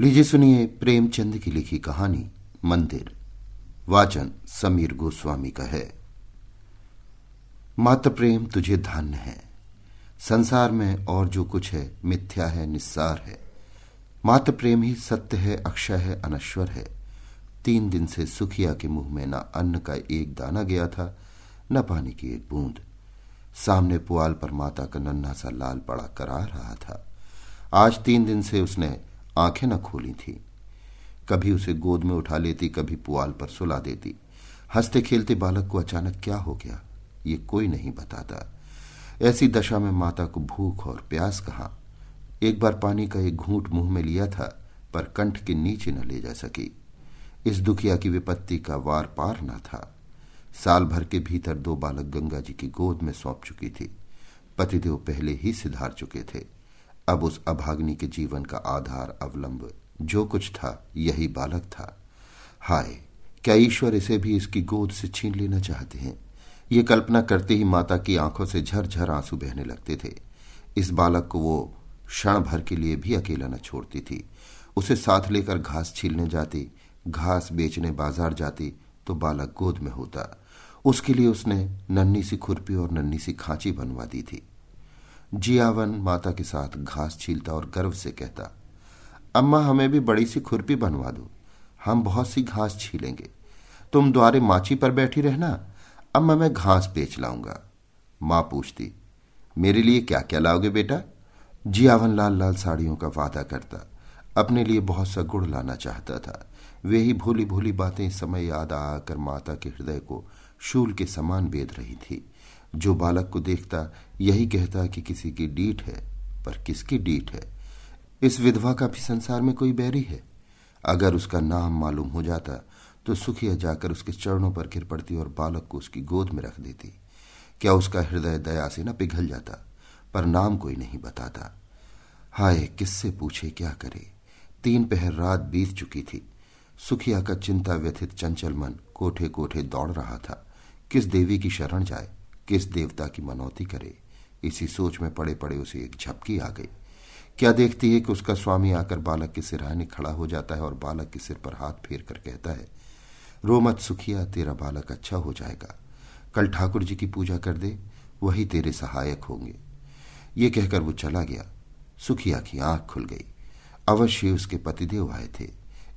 लीजिए सुनिए प्रेमचंद की लिखी कहानी, मंदिर। वाचन समीर गोस्वामी का है। मात्र प्रेम तुझे धन्य है। संसार में और जो कुछ है, मिथ्या है, निस्सार है। मात्र प्रेम ही सत्य है, अक्षय है, अनश्वर है। तीन दिन से सुखिया के मुँह में न अन्न का एक दाना गया था, न पानी की एक बूंद। सामने पुआल पर माता का नन्हा सा लाल पड़ा करा रहा था। आज तीन दिन से उसने आँखें न खोली थी। कभी उसे गोद में उठा लेती, कभी पुआल पर सुला देती। हँसते खेलते बालक को अचानक क्या हो गया, ये कोई नहीं बताता। ऐसी दशा में माता को भूख और प्यास कहा। एक बार पानी का एक घूंट मुँह में लिया था, पर कंठ के नीचे न ले जा सकी। इस दुखिया की विपत्ति का वार पार न था। साल भर के भीतर दो बालक गंगा जी की गोद में सौंप चुकी थी। पतिदेव पहले ही सिधार चुके थे। अब उस अभाग्नि के जीवन का आधार अवलंब। जो कुछ था, यही बालक था। हाय, क्या ईश्वर इसे भी इसकी गोद से छीन लेना चाहते हैं? ये कल्पना करते ही माता की आँखों से झरझर आँसू बहने लगते थे। इस बालक को वो क्षण भर के लिए भी अकेला न छोड़ती थी। उसे साथ लेकर घास छीलने जाती, घास बेचने बाज़ार जाती तो बालक गोद में होता। उसके लिए उसने नन्नी सी खुरपी और नन्नी सी खांची बनवा दी थी। जियावन माता के साथ घास छीलता और गर्व से कहता, अम्मा, हमें भी बड़ी सी खुरपी बनवा दो। हम बहुत सी घास छीलेंगे। तुम द्वारे माची पर बैठी रहना। अम्मा, मैं घास बेच लाऊँगा। माँ पूछती, मेरे लिए क्या क्या लाओगे बेटा? जियावन लाल लाल साड़ियों का वादा करता, अपने लिए बहुत सा गुड़ लाना चाहता था। वे ही भूली भूली बातें समय याद आकर माता के हृदय को शूल के समान बेद रही थी। जो बालक को देखता, यही कहता कि किसी की डीठ है, पर किसकी डीठ है? इस विधवा का भी संसार में कोई बैरी है? अगर उसका नाम मालूम हो जाता तो सुखिया जाकर उसके चरणों पर गिर पड़ती और बालक को उसकी गोद में रख देती। क्या उसका हृदय दया से न पिघल जाता, पर नाम कोई नहीं बताता? हाय, किससे पूछे क्या करे? तीन पहर रात बीत चुकी थी। सुखिया का चिंता व्यथित चंचल मन कोठे कोठे दौड़ रहा था। किस देवी की शरण जाए? किस देवता की मनौती करे। इसी सोच में पड़े पड़े उसे एक झपकी आ गई। क्या देखती है कि उसका स्वामी आकर बालक के सिरहाने खड़ा हो जाता है और बालक के सिर पर हाथ फेर कर कहता है, रो मत सुखिया, तेरा बालक अच्छा हो जाएगा। कल ठाकुर जी की पूजा कर दे, वही तेरे सहायक होंगे। ये कहकर वो चला गया। सुखिया की आँख खुल गई। अवश्य उसके पतिदेव आए थे।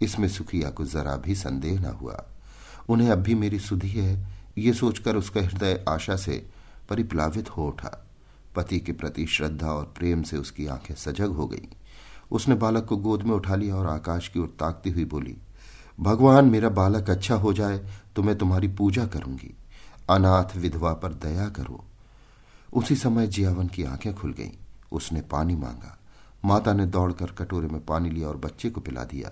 इसमें सुखिया को जरा भी संदेह न हुआ। उन्हें अब भी मेरी सुधी है ये सोचकर उसका हृदय आशा से परिप्लावित हो उठा। पति के प्रति श्रद्धा और प्रेम से उसकी आँखें सजग हो गईं। उसने बालक को गोद में उठा लिया और आकाश की ओर ताकती हुई बोली, भगवान, मेरा बालक अच्छा हो जाए तो मैं तुम्हारी पूजा करूँगी। अनाथ विधवा पर दया करो। उसी समय जियावन की आँखें खुल गईं। उसने पानी मांगा। माता ने दौड़कर कटोरे में पानी लिया और बच्चे को पिला दिया।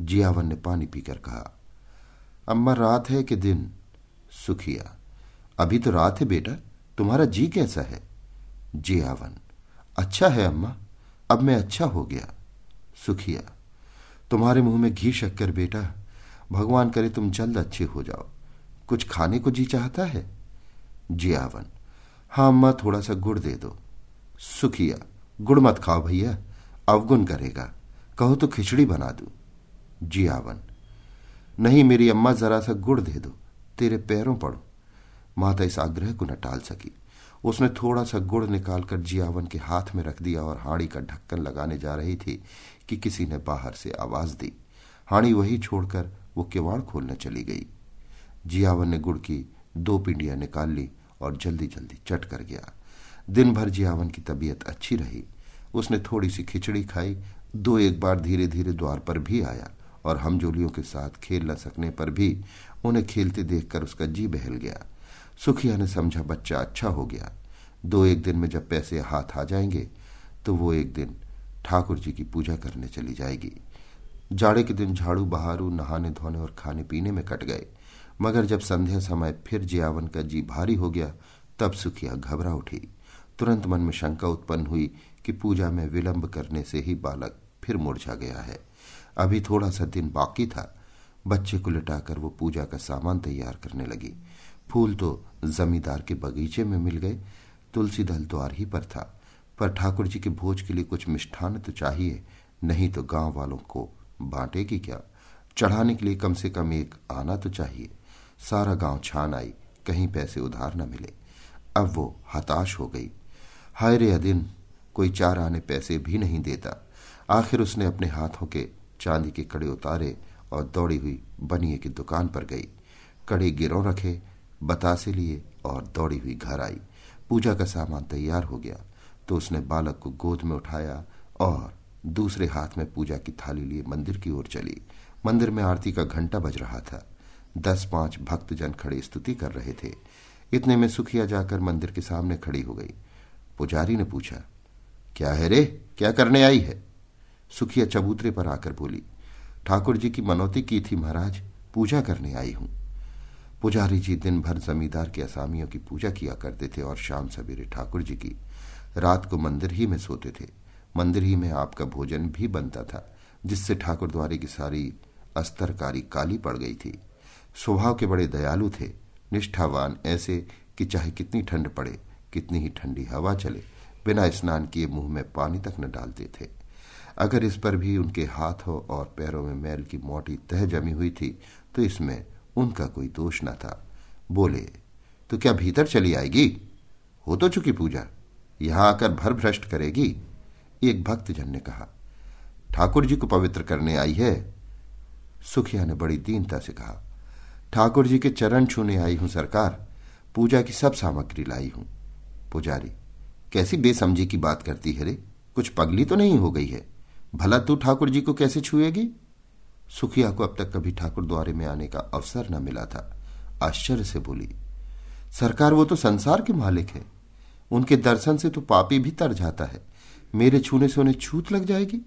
जियावन ने पानी पीकर कहा, अम्मा, रात है कि दिन? सुखिया, अभी तो रात है बेटा, तुम्हारा जी कैसा है? जी आवन अच्छा है अम्मा, अब मैं अच्छा हो गया। सुखिया, तुम्हारे मुँह में घी शक्कर बेटा, भगवान करे तुम जल्द अच्छे हो जाओ। कुछ खाने को जी चाहता है? जी आवन हाँ अम्मा, थोड़ा सा गुड़ दे दो। सुखिया, गुड़ मत खाओ भैया, अवगुण करेगा, कहो तो खिचड़ी बना दू। जी आवन नहीं मेरी अम्मा जरा सा गुड़ दे दो तेरे पैरों पड़ो माता इस आग्रह को न टाल सकी। उसने थोड़ा सा गुड़ निकालकर जियावन के हाथ में रख दिया और हाड़ी का ढक्कन लगाने जा रही थी कि किसी ने बाहर से आवाज़ दी। हाड़ी वही छोड़कर वो किवाड़ खोलने चली गई। जियावन ने गुड़ की दो पिंडियाँ निकाल ली और जल्दी जल्दी चट कर गया। दिन भर जियावन की तबीयत अच्छी रही। उसने थोड़ी सी खिचड़ी खाई, दो एक बार धीरे धीरे द्वार पर भी आया और हमजोलियों के साथ खेल न सकने पर भी उन्हें खेलते देखकर उसका जी बहल गया। सुखिया ने समझा, बच्चा अच्छा हो गया। दो एक दिन में जब पैसे हाथ आ जाएँगे तो वो एक दिन ठाकुर जी की पूजा करने चली जाएगी। जाड़े के दिन झाड़ू, बहारू, नहाने धोने और खाने पीने में कट गए। मगर जब संध्या समय फिर जियावन का जी भारी हो गया, तब सुखिया घबरा उठी। तुरंत मन में शंका उत्पन्न हुई कि पूजा में विलंब करने से ही बालक फिर मुरझा गया है। अभी थोड़ा सा दिन बाकी था बच्चे को लिटाकर वो पूजा का सामान तैयार करने लगी। फूल तो जमींदार के बगीचे में मिल गए। तुलसी दल द्वार ही पर था। पर ठाकुर जी के भोज के लिए कुछ मिष्ठान तो चाहिए, नहीं तो गाँव वालों को बांटे की क्या? चढ़ाने के लिए कम से कम एक आना तो चाहिए। सारा गाँव छान आई, कहीं पैसे उधार न मिले। अब वो हताश हो गई। हाय रे दिन कोई चार आने पैसे भी नहीं देता। आखिर उसने अपने हाथों के चांदी के कड़े उतारे और दौड़ी हुई बनिए की दुकान पर गई। कड़े गिरो रखे, बतासे लिए और दौड़ी हुई घर आई। पूजा का सामान तैयार हो गया। तो उसने बालक को गोद में उठाया और दूसरे हाथ में पूजा की थाली लिए मंदिर की ओर चली। मंदिर में आरती का घंटा बज रहा था। दस पाँच भक्तजन खड़े स्तुति कर रहे थे। इतने में सुखिया जाकर मंदिर के सामने खड़ी हो गई। पुजारी ने पूछा, क्या है रे? क्या करने आई है? सुखिया चबूतरे पर आकर बोली ठाकुर जी की मनौती की थी, महाराज। पूजा करने आई हूँ। पुजारी जी दिन भर जमींदार के असामियों की पूजा किया करते थे और शाम सवेरे ठाकुर जी की रात को मंदिर ही में सोते थे। मंदिर ही में आपका भोजन भी बनता था, जिससे ठाकुर द्वारे की सारी अस्तरकारी काली पड़ गई थी। स्वभाव के बड़े दयालु थे। निष्ठावान ऐसे कि चाहे कितनी ठंड पड़े, कितनी ही ठंडी हवा चले, बिना स्नान किए मुँह में पानी तक न डालते थे। अगर इस पर भी उनके हाथों और पैरों में मैल की मोटी तह जमी हुई थी तो इसमें उनका कोई दोष न था। बोले तो क्या भीतर चली आएगी? हो तो चुकी पूजा। यहाँ आकर भर भ्रष्ट करेगी। एक भक्तजन ने कहा, ठाकुर जी को पवित्र करने आई है? सुखिया ने बड़ी दीनता से कहा, ठाकुर जी के चरण छूने आई हूँ सरकार। पूजा की सब सामग्री लाई हूँ। पुजारी, कैसी बेसमझी की बात करती है रे? कुछ पगली तो नहीं हो गई है? भला तू ठाकुर जी को कैसे छुएगी? सुखिया को अब तक कभी ठाकुर द्वारे में आने का अवसर न मिला था। आश्चर्य से बोली, सरकार वो तो संसार के मालिक है। उनके दर्शन से तो पापी भी तर जाता है। मेरे छूने से उन्हें छूत लग जाएगी?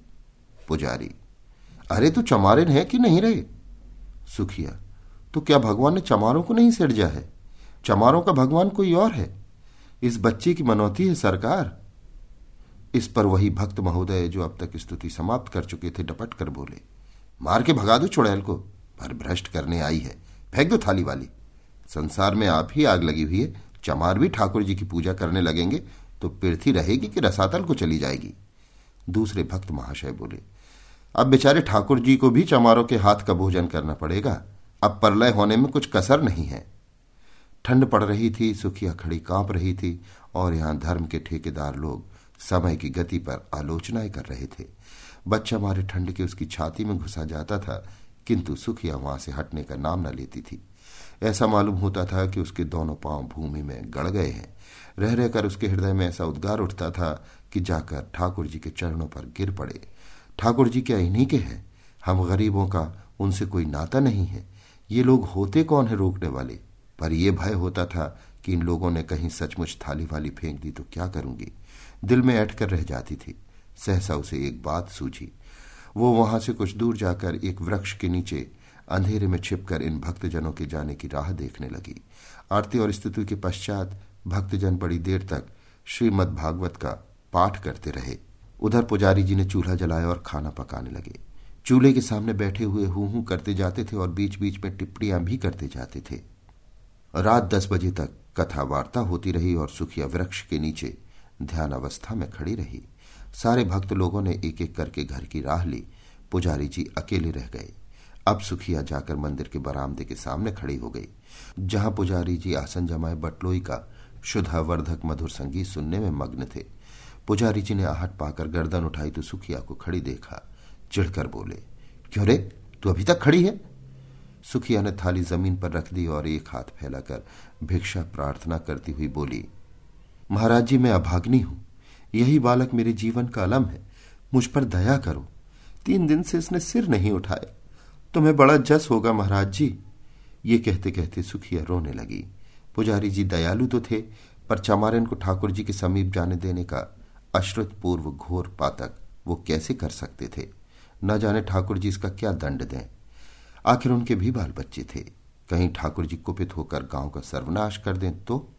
पुजारी, अरे तू चमारिन है कि नहीं रहे सुखिया तो क्या भगवान ने चमारों को नहीं सिरजा है? चमारों का भगवान कोई और है? इस बच्चे की मनौती है सरकार। इस पर वही भक्त महोदय जो अब तक स्तुति समाप्त कर चुके थे, डपट कर बोले, मार के भगा दो चुड़ैल को भर भ्रष्ट करने आई है, फेंक दो थाली वाली। संसार में आप ही आग लगी हुई है, चमार भी ठाकुर जी की पूजा करने लगेंगे तो पृथ्वी रहेगी कि रसातल को चली जाएगी? दूसरे भक्त महाशय बोले, अब बेचारे ठाकुर जी को भी चमारों के हाथ का भोजन करना पड़ेगा। अब परलय होने में कुछ कसर नहीं है। ठंड पड़ रही थी सुखिया खड़ी काँप रही थी, और यहाँ धर्म के ठेकेदार लोग समय की गति पर आलोचनाएँ कर रहे थे। बच्चा मारे ठंड के उसकी छाती में घुसा जाता था, किंतु सुखिया वहाँ से हटने का नाम न लेती थी। ऐसा मालूम होता था कि उसके दोनों पाँव भूमि में गड़ गए हैं। रह रहकर उसके हृदय में ऐसा उद्गार उठता था कि जाकर ठाकुर जी के चरणों पर गिर पड़े। ठाकुर जी क्या इन्हीं के हैं? हम गरीबों का उनसे कोई नाता नहीं है। ये लोग होते कौन है रोकने वाले? पर यह भय होता था कि इन लोगों ने कहीं सचमुच थाली वाली फेंक दी तो क्या करूँगी? दिल में अटकर रह जाती थी। सहसा उसे एक बात सूझी। वो वहाँ से कुछ दूर जाकर एक वृक्ष के नीचे अंधेरे में छिपकर इन भक्तजनों के जाने की राह देखने लगी। आरती और स्तुति के पश्चात भक्तजन बड़ी देर तक श्रीमद भागवत का पाठ करते रहे। उधर पुजारी जी ने चूल्हा जलाया और खाना पकाने लगे। चूल्हे के सामने बैठे हुए हूँ हूँ करते जाते थे और बीच बीच में टिप्पणियाँ भी करते जाते थे। रात दस बजे तक कथा वार्ता होती रही और सुखिया वृक्ष के नीचे ध्यान अवस्था में खड़ी रही। सारे भक्त लोगों ने एक एक करके घर की राह ली। पुजारी जी अकेले रह गए। अब सुखिया जाकर मंदिर के बरामदे के सामने खड़ी हो गई, जहाँ पुजारी जी आसन जमाए बटलोई का शुद्धावर्धक मधुर संगीत सुनने में मग्न थे। पुजारी जी ने आहट पाकर गर्दन उठाई तो सुखिया को खड़ी देखा। चिढ़कर बोले, क्यों रे? तू अभी तक खड़ी है? सुखिया ने थाली ज़मीन पर रख दी और एक हाथ फैलाकर भिक्षा प्रार्थना करती हुई बोली महाराज जी, मैं अभाग्नि हूँ। यही बालक मेरे जीवन का अलम है। मुझ पर दया करो। तीन दिन से इसने सिर नहीं उठाया। तुम्हें बड़ा जस होगा महाराज जी। ये कहते कहते सुखिया रोने लगी। पुजारी जी दयालु तो थे, पर चमारन को ठाकुर जी के समीप जाने देने का अश्रुत पूर्व घोर पातक वो कैसे कर सकते थे? न जाने ठाकुर जी इसका क्या दंड दें। आखिर उनके भी बाल बच्चे थे। कहीं ठाकुर जी कुपित होकर गाँव का सर्वनाश कर दें तो?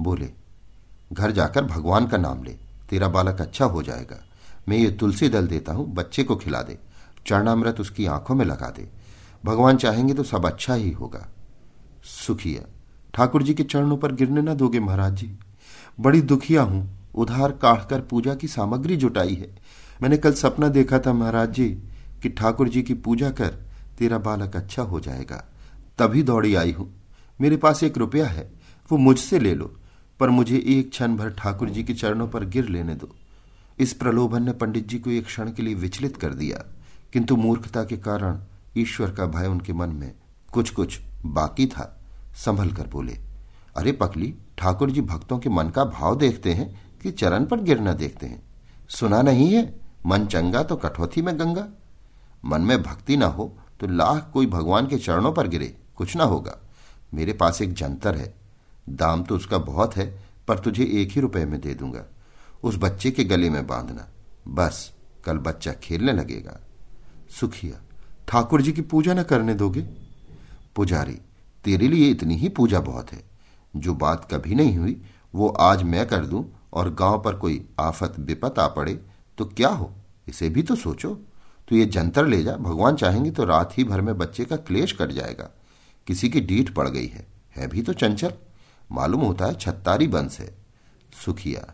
बोले घर जाकर भगवान का नाम ले। तेरा बालक अच्छा हो जाएगा। मैं ये तुलसी दल देता हूँ, बच्चे को खिला दे। चरणामृत उसकी आँखों में लगा दे। भगवान चाहेंगे तो सब अच्छा ही होगा। सुखिया, ठाकुर जी के चरणों पर गिरने न दोगे महाराज जी। बड़ी दुखिया हूँ। उधार काढ़कर पूजा की सामग्री जुटाई है। मैंने कल सपना देखा था महाराज जी, कि ठाकुर जी की पूजा कर तेरा बालक अच्छा हो जाएगा। तभी दौड़ी आई हूँ। मेरे पास एक रुपया है, वो मुझसे ले लो। पर मुझे एक क्षण भर ठाकुर जी के चरणों पर गिर लेने दो। इस प्रलोभन ने पंडित जी को एक क्षण के लिए विचलित कर दिया। किंतु मूर्खता के कारण ईश्वर का भय उनके मन में कुछ कुछ बाकी था। संभल कर बोले, अरे पकली, ठाकुर जी भक्तों के मन का भाव देखते हैं कि चरण पर गिरना देखते हैं। सुना नहीं है? मन चंगा तो कठौती में गंगा। मन में भक्ति ना हो तो लाख कोई भगवान के चरणों पर गिरे। कुछ ना होगा। मेरे पास एक जंतर है। दाम तो उसका बहुत है, पर तुझे एक ही रुपए में दे दूँगा। उस बच्चे के गले में बांधना। बस, कल बच्चा खेलने लगेगा। सुखिया, ठाकुर जी की पूजा न करने दोगे? पुजारी, तेरे लिए इतनी ही पूजा बहुत है। जो बात कभी नहीं हुई, वो आज मैं कर दूँ और गाँव पर कोई आफत, विपत आ पड़े तो क्या हो? इसे भी तो सोचो। तो ये जंतर ले जा। भगवान चाहेंगे तो रात ही भर में बच्चे का क्लेश कट जाएगा। किसी की डीठ पड़ गई है। है भी तो चंचल। मालूम होता है छत्तारी बंस है सुखिया,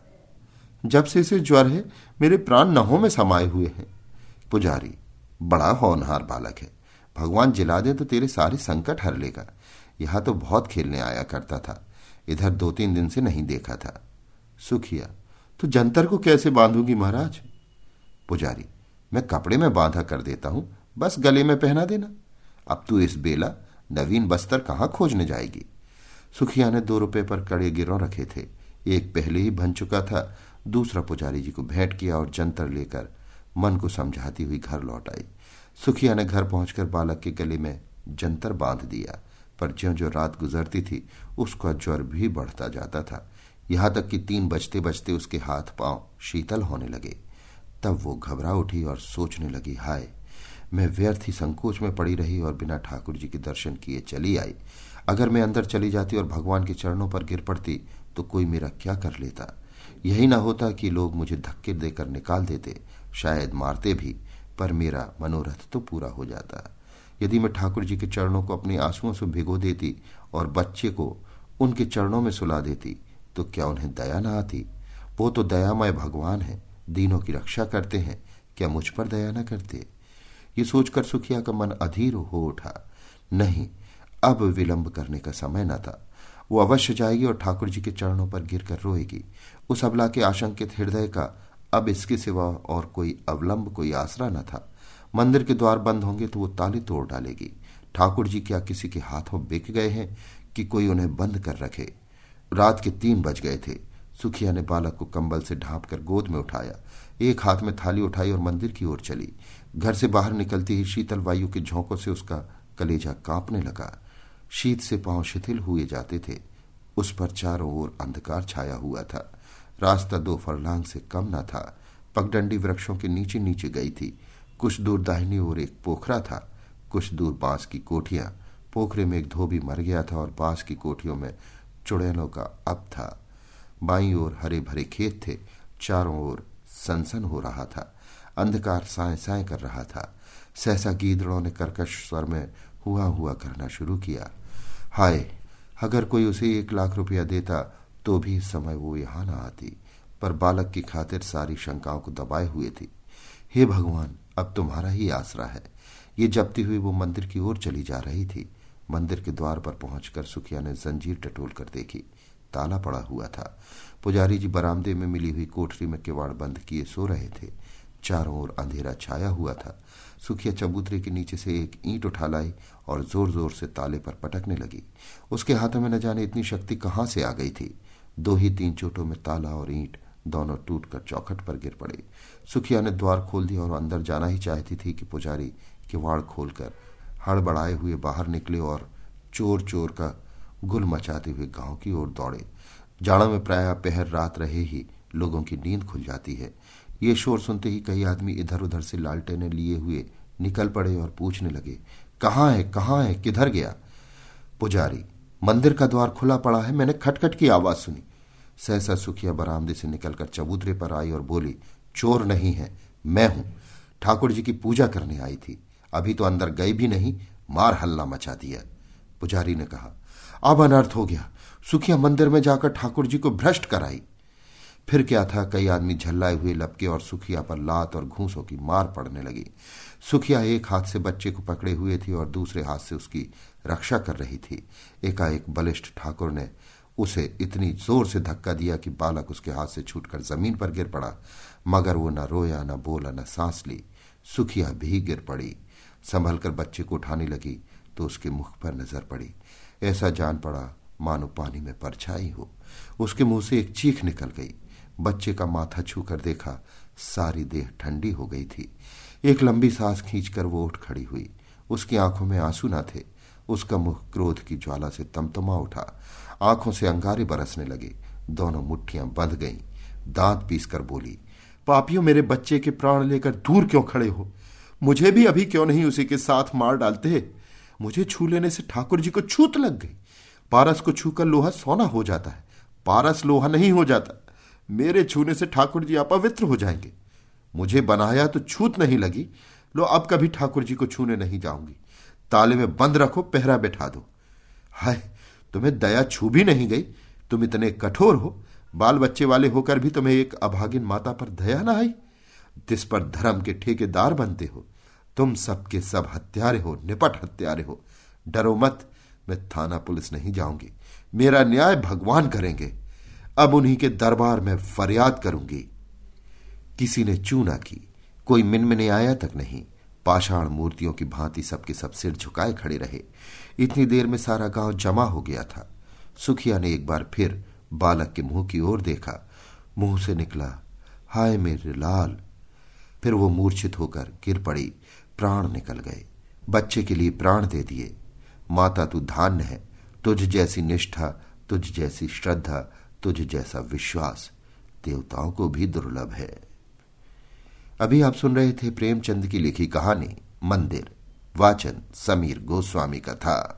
जब से इसे ज्वर है, मेरे प्राण नहों में समाये हुए हैं। पुजारी, बड़ा होनहार बालक है। भगवान जिला दे तो तेरे सारे संकट हर लेगा। यहाँ तो बहुत खेलने आया करता था। इधर दो तीन दिन से नहीं देखा था। सुखिया तो जंतर को कैसे बांधूँगी महाराज? पुजारी, मैं कपड़े में बांधा कर देता हूँ, बस गले में पहना देना। अब तू इस बेला नवीन बस्तर कहाँ खोजने जाएगी? सुखिया ने दो रुपए पर कड़े गिरों रखे थे। एक पहले ही बन चुका था, दूसरा पुजारी जी को भेंट किया और जंतर लेकर मन को समझाती हुई घर लौट आई। सुखिया ने घर पहुंचकर बालक के गले में जंतर बाँध दिया, पर ज्यो जो रात गुजरती थी, उसका ज्वर भी बढ़ता जाता था। यहाँ तक कि तीन बजते बजते उसके हाथ पाँव शीतल होने लगे। तब वो घबरा उठी और सोचने लगी, हाय, मैं व्यर्थ ही संकोच में पड़ी रही और बिना ठाकुर जी के दर्शन किए चली आई। अगर मैं अंदर चली जाती और भगवान के चरणों पर गिर पड़ती तो कोई मेरा क्या कर लेता? यही ना होता कि लोग मुझे धक्के देकर निकाल देते, शायद मारते भी, पर मेरा मनोरथ तो पूरा हो जाता। यदि मैं ठाकुर जी के चरणों को अपने आंसुओं से भिगो देती और बच्चे को उनके चरणों में सुला देती तो क्या उन्हें दया ना आती? वो तो दयामय भगवान है, दीनों की रक्षा करते हैं, क्या मुझ पर दया न करते? ये सोचकर सुखिया का मन अधीर हो उठा। नहीं अब विलंब करने का समय न था। वो अवश्य जाएगी और ठाकुर जी के चरणों पर गिर कर रोएगी। उस अबला के आशंकित हृदय का अब इसके सिवा और कोई अवलंब, कोई आसरा न था। मंदिर के द्वार बंद होंगे तो वो ताले तोड़ डालेगी। ठाकुर जी क्या किसी के हाथों बिक गए हैं कि कोई उन्हें बंद कर रखे? रात के तीन बज गए थे। सुखिया ने बालक को कंबल से ढांप कर गोद में उठाया। एक हाथ में थाली उठाई और मंदिर की ओर चली। घर से बाहर निकलती ही शीतल वायु के झोंकों से उसका कलेजा कांपने लगा। शीत से पाँव शिथिल हुए जाते थे। उस पर चारों ओर अंधकार छाया हुआ था। रास्ता दो फरलांग से कम न था। पगडंडी वृक्षों के नीचे नीचे गई थी। कुछ दूर दाहिनी ओर एक पोखरा था। कुछ दूर बाँस की कोठियाँ। पोखरे में एक धोबी मर गया था और बाँस की कोठियों में चुड़ैलों का अब था। बाई ओर हरे भरे खेत थे। चारों ओर सनसन हो रहा था। अंधकार साय साय कर रहा था। सहसा गीदड़ों ने कर्कश स्वर में हुआ हुआ करना शुरू किया। हाय, अगर कोई उसे एक लाख रुपया देता तो भी इस समय वो यहाँ ना आती, पर बालक की खातिर सारी शंकाओं को दबाए हुए थी। हे भगवान, अब तुम्हारा ही आसरा है। ये जपती हुई वो मंदिर की ओर चली जा रही थी। मंदिर के द्वार पर पहुंचकर सुखिया ने जंजीर टटोल कर देखी। ताला पड़ा हुआ था। पुजारी जी बरामदे में मिली हुई कोठरी में किवाड़ बंद किए सो रहे थे। चारों ओर अंधेरा छाया हुआ था। सुखिया चबूतरे के नीचे से एक ईंट उठा लाई और ज़ोर ज़ोर से ताले पर पटकने लगी। उसके हाथों में न जाने इतनी शक्ति कहाँ से आ गई थी। दो ही तीन चोटों में ताला और ईंट दोनों टूटकर चौखट पर गिर पड़े। सुखिया ने द्वार खोल दिया और अंदर जाना ही चाहती थी कि पुजारी किवाड़ खोलकर हड़बड़ाए हुए बाहर निकले और चोर चोर का गुल मचाते हुए गाँव की ओर दौड़े। जाड़ों में प्राय पहर रात रहे ही लोगों की नींद खुल जाती है। ये शोर सुनते ही कई आदमी इधर उधर से लालटेने लिए हुए निकल पड़े और पूछने लगे, कहाँ है कहाँ है, किधर गया? पुजारी, मंदिर का द्वार खुला पड़ा है, मैंने खटखट की आवाज़ सुनी। सहसा सुखिया बरामदे से निकलकर चबूतरे पर आई और बोली, चोर नहीं है, मैं हूँ। ठाकुर जी की पूजा करने आई थी। अभी तो अंदर गई भी नहीं, मार हल्ला मचा दिया। पुजारी ने कहा, अब अनर्थ हो गया। सुखिया मंदिर में जाकर ठाकुर जी को भ्रष्ट कराई। फिर क्या था? कई आदमी झल्लाए हुए लपके और सुखिया पर लात और घूसों की मार पड़ने लगी। सुखिया एक हाथ से बच्चे को पकड़े हुए थी और दूसरे हाथ से उसकी रक्षा कर रही थी। एकाएक बलिष्ठ ठाकुर ने उसे इतनी ज़ोर से धक्का दिया कि बालक उसके हाथ से छूटकर ज़मीन पर गिर पड़ा, मगर वो न रोया, न बोला, न सांस ली। सुखिया भी गिर पड़ी। संभल कर बच्चे को उठाने लगी तो उसके मुख पर नज़र पड़ी। ऐसा जान पड़ा, मानो पानी में परछाई हो। उसके मुँह से एक चीख निकल गई। बच्चे का माथा छूकर देखा, सारी देह ठंडी हो गई थी। एक लंबी सांस खींचकर वो उठ खड़ी हुई। उसकी आँखों में आँसू न थे। उसका मुख क्रोध की ज्वाला से तमतमा उठा। आँखों से अंगारे बरसने लगे। दोनों मुट्ठियाँ बंध गईं। दांत पीसकर बोली, पापियों, मेरे बच्चे के प्राण लेकर दूर क्यों खड़े हो? मुझे भी अभी क्यों नहीं उसी के साथ मार डालते? मुझे छू लेने से ठाकुर जी को छूत लग गई। पारस को छूकर लोहा सोना हो जाता है। पारस लोहा नहीं हो जाता। मेरे छूने से ठाकुर जी आप अपवित्र हो जाएँगे। मुझे बनाया तो छूत नहीं लगी। लो, अब कभी ठाकुर जी को छूने नहीं जाऊँगी। ताले में बंद रखो, पहरा बैठा दो। हाय, तुम्हें दया छू भी नहीं गई। तुम इतने कठोर हो। बाल बच्चे वाले होकर भी तुम्हें एक अभागिन माता पर दया ना आई। जिस पर धर्म के ठेकेदार बनते हो। तुम सबके सब हत्यारे हो, निपट हत्यारे हो। डरो मत, मैं थाना पुलिस नहीं जाऊँगी। मेरा न्याय भगवान करेंगे। अब उन्हीं के दरबार में फरियाद करूँगी। किसी ने चूना की, कोई मिनमिने आया तक नहीं। पाषाण मूर्तियों की भांति सबके सब सिर झुकाए खड़े रहे। इतनी देर में सारा गाँव जमा हो गया था। सुखिया ने एक बार फिर बालक के मुँह की ओर देखा। मुँह से निकला, हाय मेरे लाल। फिर वो मूर्छित होकर गिर पड़ी, प्राण निकल गए। बच्चे के लिए प्राण दे दिए। माता, तू धान्य है। तुझ जैसी निष्ठा, तुझ जैसी श्रद्धा तुझ जैसा विश्वास देवताओं को भी दुर्लभ है। अभी आप सुन रहे थे प्रेमचंद की लिखी कहानी, मंदिर, वाचन, समीर गोस्वामी का था।